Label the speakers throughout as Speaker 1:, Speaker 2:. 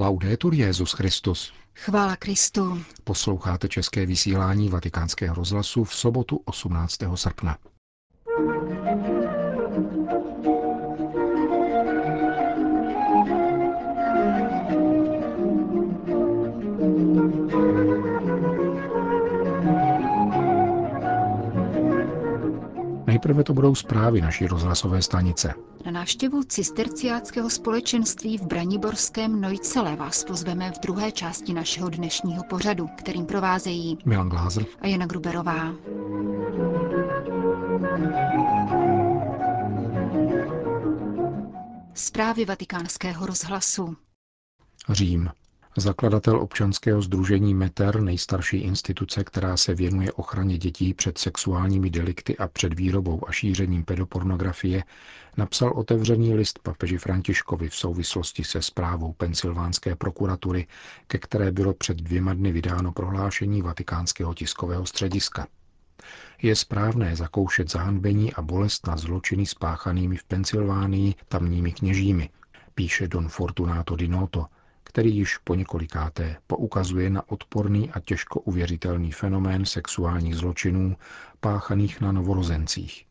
Speaker 1: Laudetur Jezus Christus.
Speaker 2: Chvála Kristu.
Speaker 1: Posloucháte české vysílání Vatikánského rozhlasu v sobotu 18. srpna. Nejprve to budou zprávy naší rozhlasové stanice.
Speaker 2: Na návštěvu cisterciáckého společenství v Braniborském Nojcele vás pozveme v druhé části našeho dnešního pořadu, kterým provázejí
Speaker 1: Milan Glázer
Speaker 2: a Jana Gruberová. Zprávy vatikánského rozhlasu.
Speaker 1: Řím. Zakladatel občanského združení Meter, nejstarší instituce, která se věnuje ochraně dětí před sexuálními delikty a před výrobou a šířením pedopornografie, napsal otevřený list papeži Františkovi v souvislosti se zprávou pensylvánské prokuratury, ke které bylo před dvěma dny vydáno prohlášení vatikánského tiskového střediska. Je správné zakoušet zahanbení a bolest nad zločiny spáchanými v Pensylvánii tamními kněžími, píše Don Fortunato Di Noto, který již po několikáté poukazuje na odporný a těžko uvěřitelný fenomén sexuálních zločinů páchaných na novorozencích.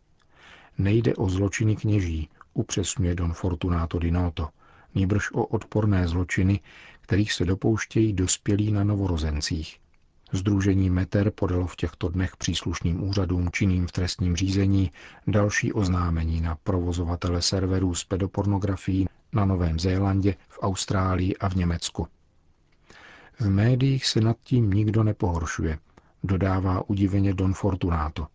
Speaker 1: Nejde o zločiny kněží, upřesňuje Don Fortunato Di Noto, nýbrž o odporné zločiny, kterých se dopouštějí dospělí na novorozencích. Združení Meter podalo v těchto dnech příslušným úřadům činným v trestním řízení další oznámení na provozovatele serverů s pedopornografií na Novém Zélandě, v Austrálii a v Německu. V médiích se nad tím nikdo nepohoršuje, dodává udiveně Don Fortunato.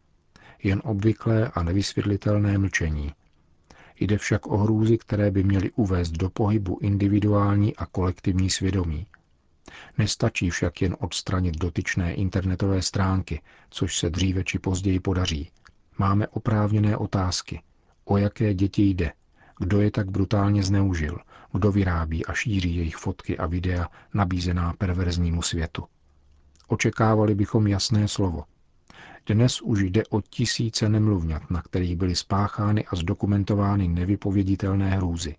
Speaker 1: Jen obvyklé a nevysvětlitelné mlčení. Jde však o hrůzy, které by měly uvést do pohybu individuální a kolektivní svědomí. Nestačí však jen odstranit dotyčné internetové stránky, což se dříve či později podaří. Máme oprávněné otázky. O jaké děti jde? Kdo je tak brutálně zneužil? Kdo vyrábí a šíří jejich fotky a videa nabízená perverznímu světu? Očekávali bychom jasné slovo. Dnes už jde o tisíce nemluvňat, na kterých byly spáchány a zdokumentovány nevypověditelné hrůzy.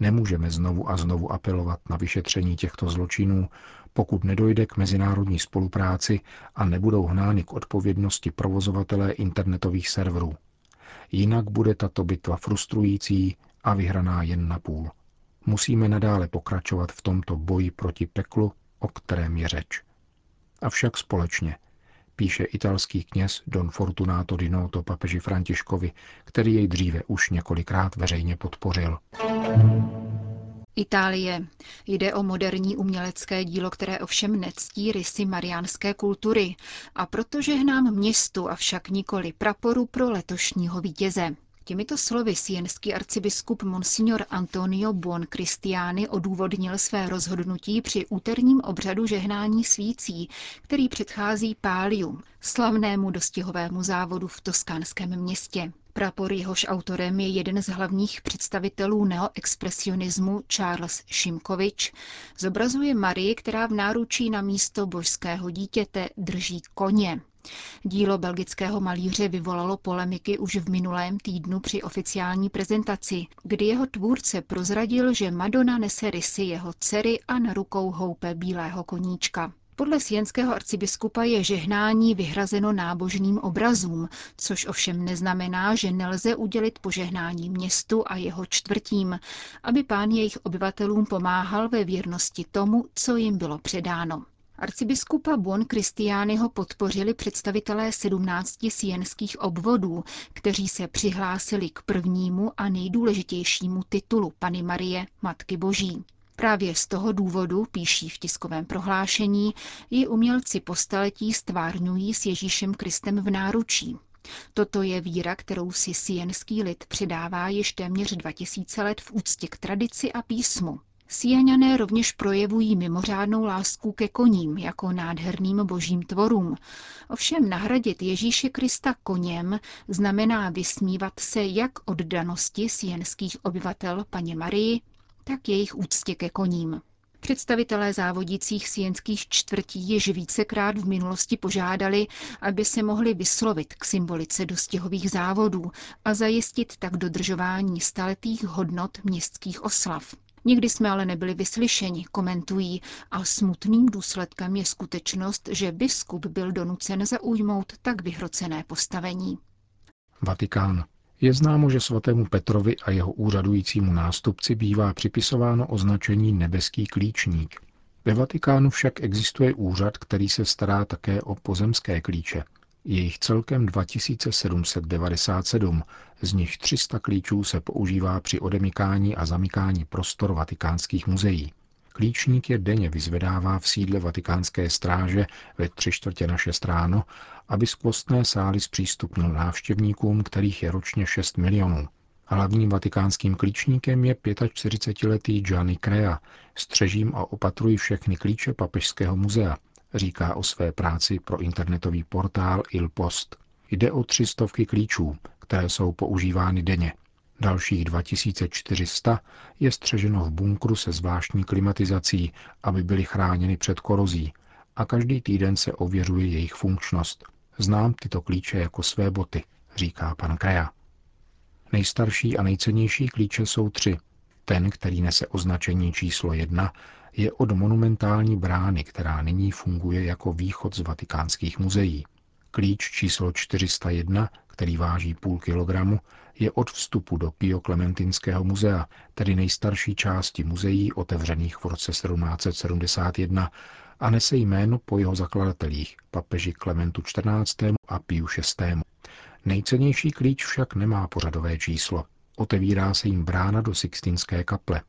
Speaker 1: Nemůžeme znovu a znovu apelovat na vyšetření těchto zločinů, pokud nedojde k mezinárodní spolupráci a nebudou hnány k odpovědnosti provozovatelé internetových serverů. Jinak bude tato bitva frustrující a vyhraná jen na půl. Musíme nadále pokračovat v tomto boji proti peklu, o kterém je řeč. Avšak společně, píše italský kněz Don Fortunato di Noto papeži Františkovi, který jej dříve už několikrát veřejně podpořil.
Speaker 2: Itálie. Jde o moderní umělecké dílo, které ovšem nectí rysy mariánské kultury a protože hnám městu, avšak nikoli praporu pro letošního vítěze. Těmito slovy sienský arcibiskup Monsignor Antonio Buoncristiani odůvodnil své rozhodnutí při úterním obřadu žehnání svící, který předchází Páliu, slavnému dostihovému závodu v toskánském městě. Prapor jehož autorem je jeden z hlavních představitelů neoexpresionismu Charles Šimkovič, zobrazuje Marii, která v náručí na místo božského dítěte drží koně. Dílo belgického malíře vyvolalo polemiky už v minulém týdnu při oficiální prezentaci, kdy jeho tvůrce prozradil, že Madonna nese rysy jeho dcery a na rukou houpe bílého koníčka. Podle sienského arcibiskupa je žehnání vyhrazeno nábožným obrazům, což ovšem neznamená, že nelze udělit požehnání městu a jeho čtvrtím, aby pán jejich obyvatelům pomáhal ve věrnosti tomu, co jim bylo předáno. Arcibiskupa Bon Kristiányho podpořili představitelé 17 sienských obvodů, kteří se přihlásili k prvnímu a nejdůležitějšímu titulu Pany Marie, Matky Boží. Právě z toho důvodu, píší v tiskovém prohlášení, ji umělci po staletí stvárňují s Ježíšem Kristem v náručí. Toto je víra, kterou si sienský lid předává již téměř 2000 let v úctě k tradici a písmu. Siaňané rovněž projevují mimořádnou lásku ke koním jako nádherným božím tvorům. Ovšem nahradit Ježíše Krista koněm znamená vysmívat se jak oddanosti sienských obyvatel paně Marii, tak jejich úctě ke koním. Představitelé závodících sienských čtvrtí již vícekrát v minulosti požádali, aby se mohli vyslovit k symbolice dostihových závodů a zajistit tak dodržování staletých hodnot městských oslav. Nikdy jsme ale nebyli vyslyšeni, komentují, a smutným důsledkem je skutečnost, že biskup byl donucen zaujmout tak vyhrocené postavení.
Speaker 1: Vatikán. Je známo, že svatému Petrovi a jeho úřadujícímu nástupci bývá připisováno označení nebeský klíčník. Ve Vatikánu však existuje úřad, který se stará také o pozemské klíče. Je jich celkem 2797, z nich 300 klíčů se používá při odemykání a zamykání prostor vatikánských muzeí. Klíčník je denně vyzvedává v sídle vatikánské stráže ve tři čtvrtě na šest ráno, aby skvostné sály zpřístupnil návštěvníkům, kterých je ročně 6 milionů. Hlavním vatikánským klíčníkem je 45-letý Gianni Crea. Střežím a opatruji všechny klíče papežského muzea, říká o své práci pro internetový portál Il Post. Jde o tři stovky klíčů, které jsou používány denně. Dalších 2400 je střeženo v bunkru se zvláštní klimatizací, aby byly chráněny před korozí a každý týden se ověřuje jejich funkčnost. Znám tyto klíče jako své boty, říká pan Kraja. Nejstarší a nejcennější klíče jsou tři. Ten, který nese označení číslo jedna, je od monumentální brány, která nyní funguje jako východ z vatikánských muzeí. Klíč číslo 401, který váží půl kilogramu, je od vstupu do Pio Klementinského muzea, tedy nejstarší části muzeí otevřených v roce 1771 a nese jméno po jeho zakladatelích, papeži Klementu XIV. a Piu VI. Nejcennější klíč však nemá pořadové číslo. Otevírá se jim brána do Sixtinské kaple,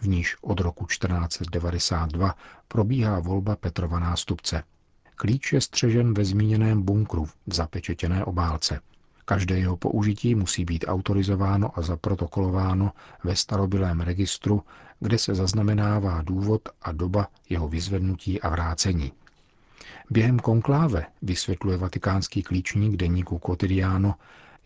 Speaker 1: v níž od roku 1492 probíhá volba Petrova nástupce. Klíč je střežen ve zmíněném bunkru v zapečetěné obálce. Každé jeho použití musí být autorizováno a zaprotokolováno ve starobylém registru, kde se zaznamenává důvod a doba jeho vyzvednutí a vrácení. Během konkláve, vysvětluje vatikánský klíčník deníku Cotidiano,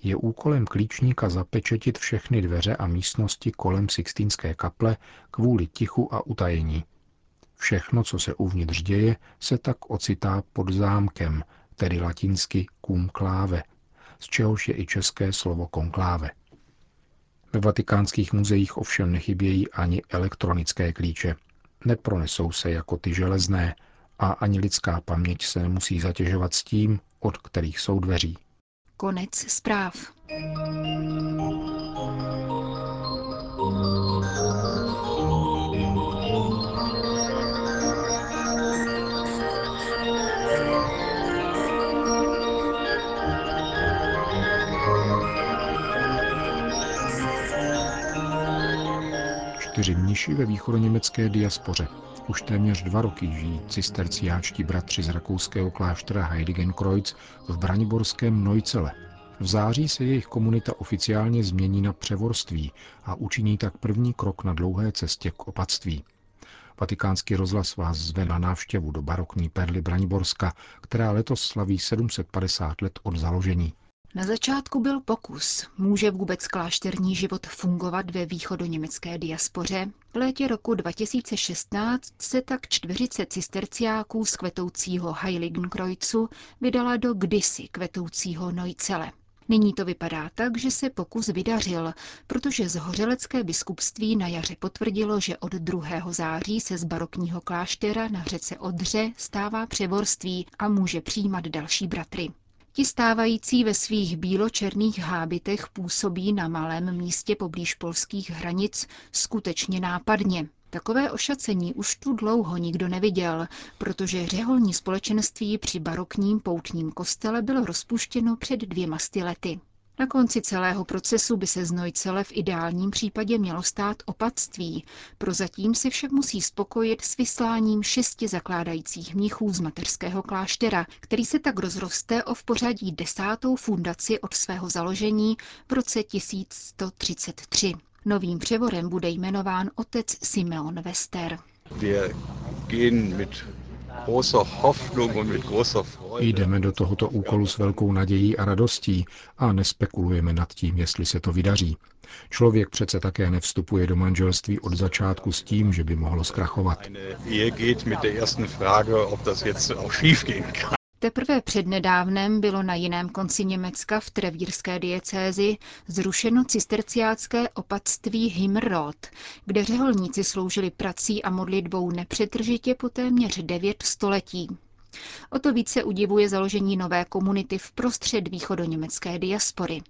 Speaker 1: je úkolem klíčníka zapečetit všechny dveře a místnosti kolem Sixtínské kaple kvůli tichu a utajení. Všechno, co se uvnitř děje, se tak ocitá pod zámkem, tedy latinsky cum clave, z čehož je i české slovo konkláve. Ve vatikánských muzeích ovšem nechybějí ani elektronické klíče. Nepronesou se jako ty železné a ani lidská paměť se nemusí zatěžovat s tím, od kterých jsou dveří.
Speaker 2: Konec zpráv.
Speaker 1: Čtyři mniši ve východoněmecké diaspoře. Už téměř dva roky žijí cisterciáčtí bratři z rakouského kláštera Heiligenkreuz v braniborském Neuzele. V září se jejich komunita oficiálně změní na převorství a učiní tak první krok na dlouhé cestě k opatství. Vatikánský rozhlas vás zve na návštěvu do barokní perly Braniborska, která letos slaví 750 let od založení.
Speaker 2: Na začátku byl pokus, může vůbec klášterní život fungovat ve východoněmecké diaspoře. V létě roku 2016 se tak čtveřice cisterciáků z kvetoucího Heiligenkreuzu vydala do kdysi kvetoucího Neuzele. Nyní to vypadá tak, že se pokus vydařil, protože z Hořelecké biskupství na jaře potvrdilo, že od 2. září se z barokního kláštera na řece Odře stává převorství a může přijímat další bratry. Ti stávající ve svých bíločerných hábitech působí na malém místě poblíž polských hranic skutečně nápadně. Takové ošacení už tu dlouho nikdo neviděl, protože řeholní společenství při barokním poutním kostele bylo rozpuštěno před dvěma sty lety. Na konci celého procesu by se znojcele v ideálním případě mělo stát opatství. Prozatím se však musí spokojit s vysláním šesti zakládajících mnichů z mateřského kláštera, který se tak rozroste o v pořadí desátou fundaci od svého založení v roce 1133. Novým převorem bude jmenován otec Simeon Wester.
Speaker 1: Jdeme do tohoto úkolu s velkou nadějí a radostí a nespekulujeme nad tím, jestli se to vydaří. Člověk přece také nevstupuje do manželství od začátku s tím, že by mohlo zkrachovat.
Speaker 2: Teprve přednedávnem bylo na jiném konci Německa v trevírské diecézi zrušeno cisterciácké opatství Himmerrod, kde řeholníci sloužili prací a modlitbou nepřetržitě po téměř devět století. O to více udivuje založení nové komunity v prostřed východoněmecké diaspory.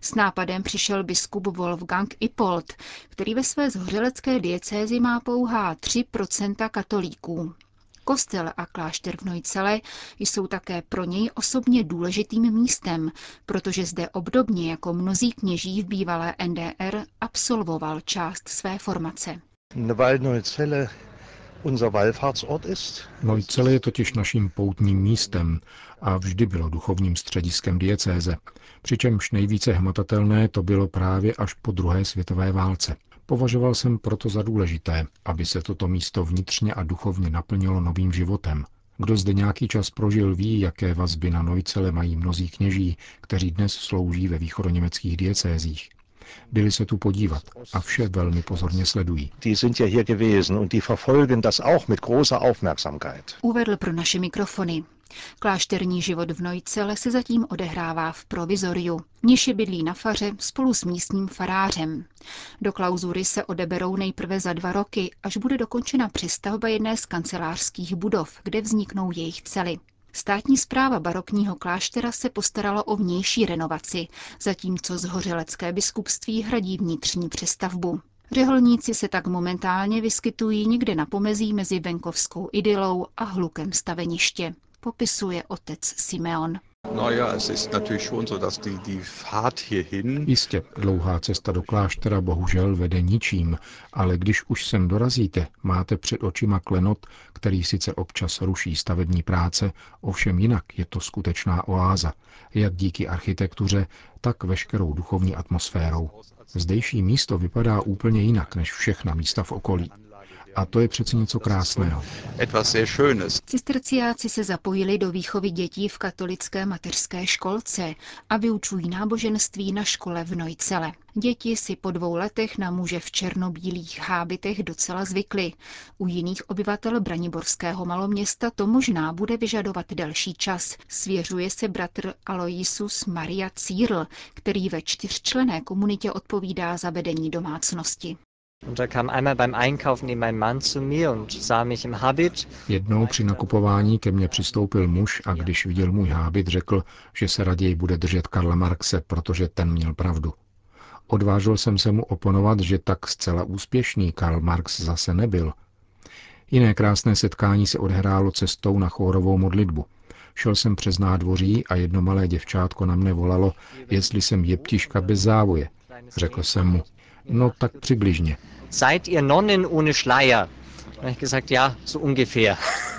Speaker 2: S nápadem přišel biskup Wolfgang Ipold, který ve své zhořelecké diecézi má pouhá 3% katolíků. Kostel a klášter v Nojcele jsou také pro něj osobně důležitým místem, protože zde obdobně jako mnozí kněží v bývalé NDR absolvoval část své formace.
Speaker 1: Nojcele je totiž naším poutním místem a vždy bylo duchovním střediskem diecéze, přičemž nejvíce hmatatelné to bylo právě až po druhé světové válce. Považoval jsem proto za důležité, aby se toto místo vnitřně a duchovně naplnilo novým životem. Kdo zde nějaký čas prožil, ví, jaké vazby na Nojcele mají mnozí kněží, kteří dnes slouží ve východoněmeckých diecézích. Byli se tu podívat a vše velmi pozorně sledují.
Speaker 2: Uvedl pro naše mikrofony. Klášterní život v Nojcele se zatím odehrává v provizoriu. Mniši bydlí na faře spolu s místním farářem. Do klauzury se odeberou nejprve za dva roky, až bude dokončena přestavba jedné z kancelářských budov, kde vzniknou jejich cely. Státní zpráva barokního kláštera se postarala o vnější renovaci, zatímco zhořelecké biskupství hradí vnitřní přestavbu. Řeholníci se tak momentálně vyskytují někde na pomezí mezi venkovskou idylou a hlukem staveniště popisuje otec Simeon.
Speaker 1: Jistě, dlouhá cesta do kláštera bohužel vede ničím, ale když už sem dorazíte, máte před očima klenot, který sice občas ruší stavební práce, ovšem jinak je to skutečná oáza, jak díky architektuře, tak veškerou duchovní atmosférou. Zdejší místo vypadá úplně jinak než všechna místa v okolí. A to je přeci něco krásného.
Speaker 2: Cisterciáci se zapojili do výchovy dětí v katolické mateřské školce a vyučují náboženství na škole v Nojcele. Děti si po dvou letech na muže v černobílých hábitech docela zvykly. U jiných obyvatel Braniborského maloměsta to možná bude vyžadovat delší čas, svěřuje se bratr Aloisus Maria Círl, který ve čtyřčlené komunitě odpovídá za vedení domácnosti.
Speaker 1: Jednou při nakupování ke mně přistoupil muž a když viděl můj hábit, řekl, že se raději bude držet Karla Marxe, protože ten měl pravdu. Odvážil jsem se mu oponovat, že tak zcela úspěšný Karl Marx zase nebyl. Jiné krásné setkání se odehrálo cestou na chórovou modlitbu. Šel jsem přes nádvoří a jedno malé děvčátko na mne volalo, jestli jsem jeptiška bez závoje. Řekl jsem mu, no tak přibližně.
Speaker 3: Seid ihr Nonnen ohne Schleier? Da ich gesagt, ja, so ungefähr.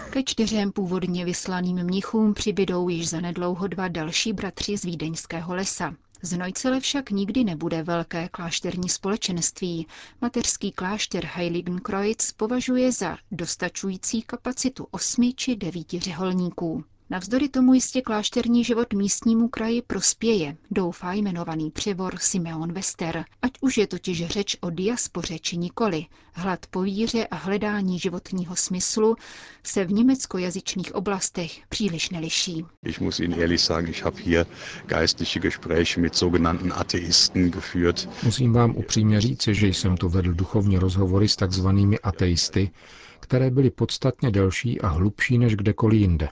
Speaker 2: Ke čtyřem původně vyslaným mnichům přibydou již zanedlouho dva další bratři z vídeňského lesa. Z Nojcele však nikdy nebude velké klášterní společenství. Mateřský klášter Heiligenkreuz považuje za dostačující kapacitu osmi či devíti řeholníků. Navzdory tomu jistě klášterní život místnímu kraji prospěje, doufá jmenovaný přivor Simeon Wester. Ať už je totiž řeč o diaspoře či nikoli, hlad po víře a hledání životního smyslu se v německojazyčných oblastech příliš neliší.
Speaker 4: Ich muss Ihnen ehrlich sagen, ich habe hier geistliche Gespräche mit sogenannten Atheisten geführt.
Speaker 1: Musím vám upřímně říci, že jsem tu vedl duchovní rozhovory s takzvanými ateisty, které byly podstatně delší a hlubší než kdekoliv jinde.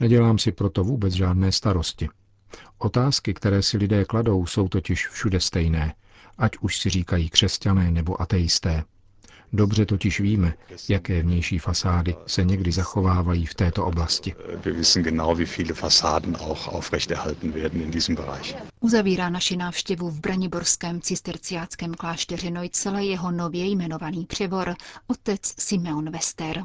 Speaker 1: Nedělám si proto vůbec žádné starosti. Otázky, které si lidé kladou, jsou totiž všude stejné, ať už si říkají křesťané nebo ateisté. Dobře totiž víme, jaké vnější fasády se někdy zachovávají v této oblasti.
Speaker 2: Uzavírá naši návštěvu v Braniborském cisterciáckém klášteře Nojcele jeho nově jmenovaný převor, otec Simeon Wester.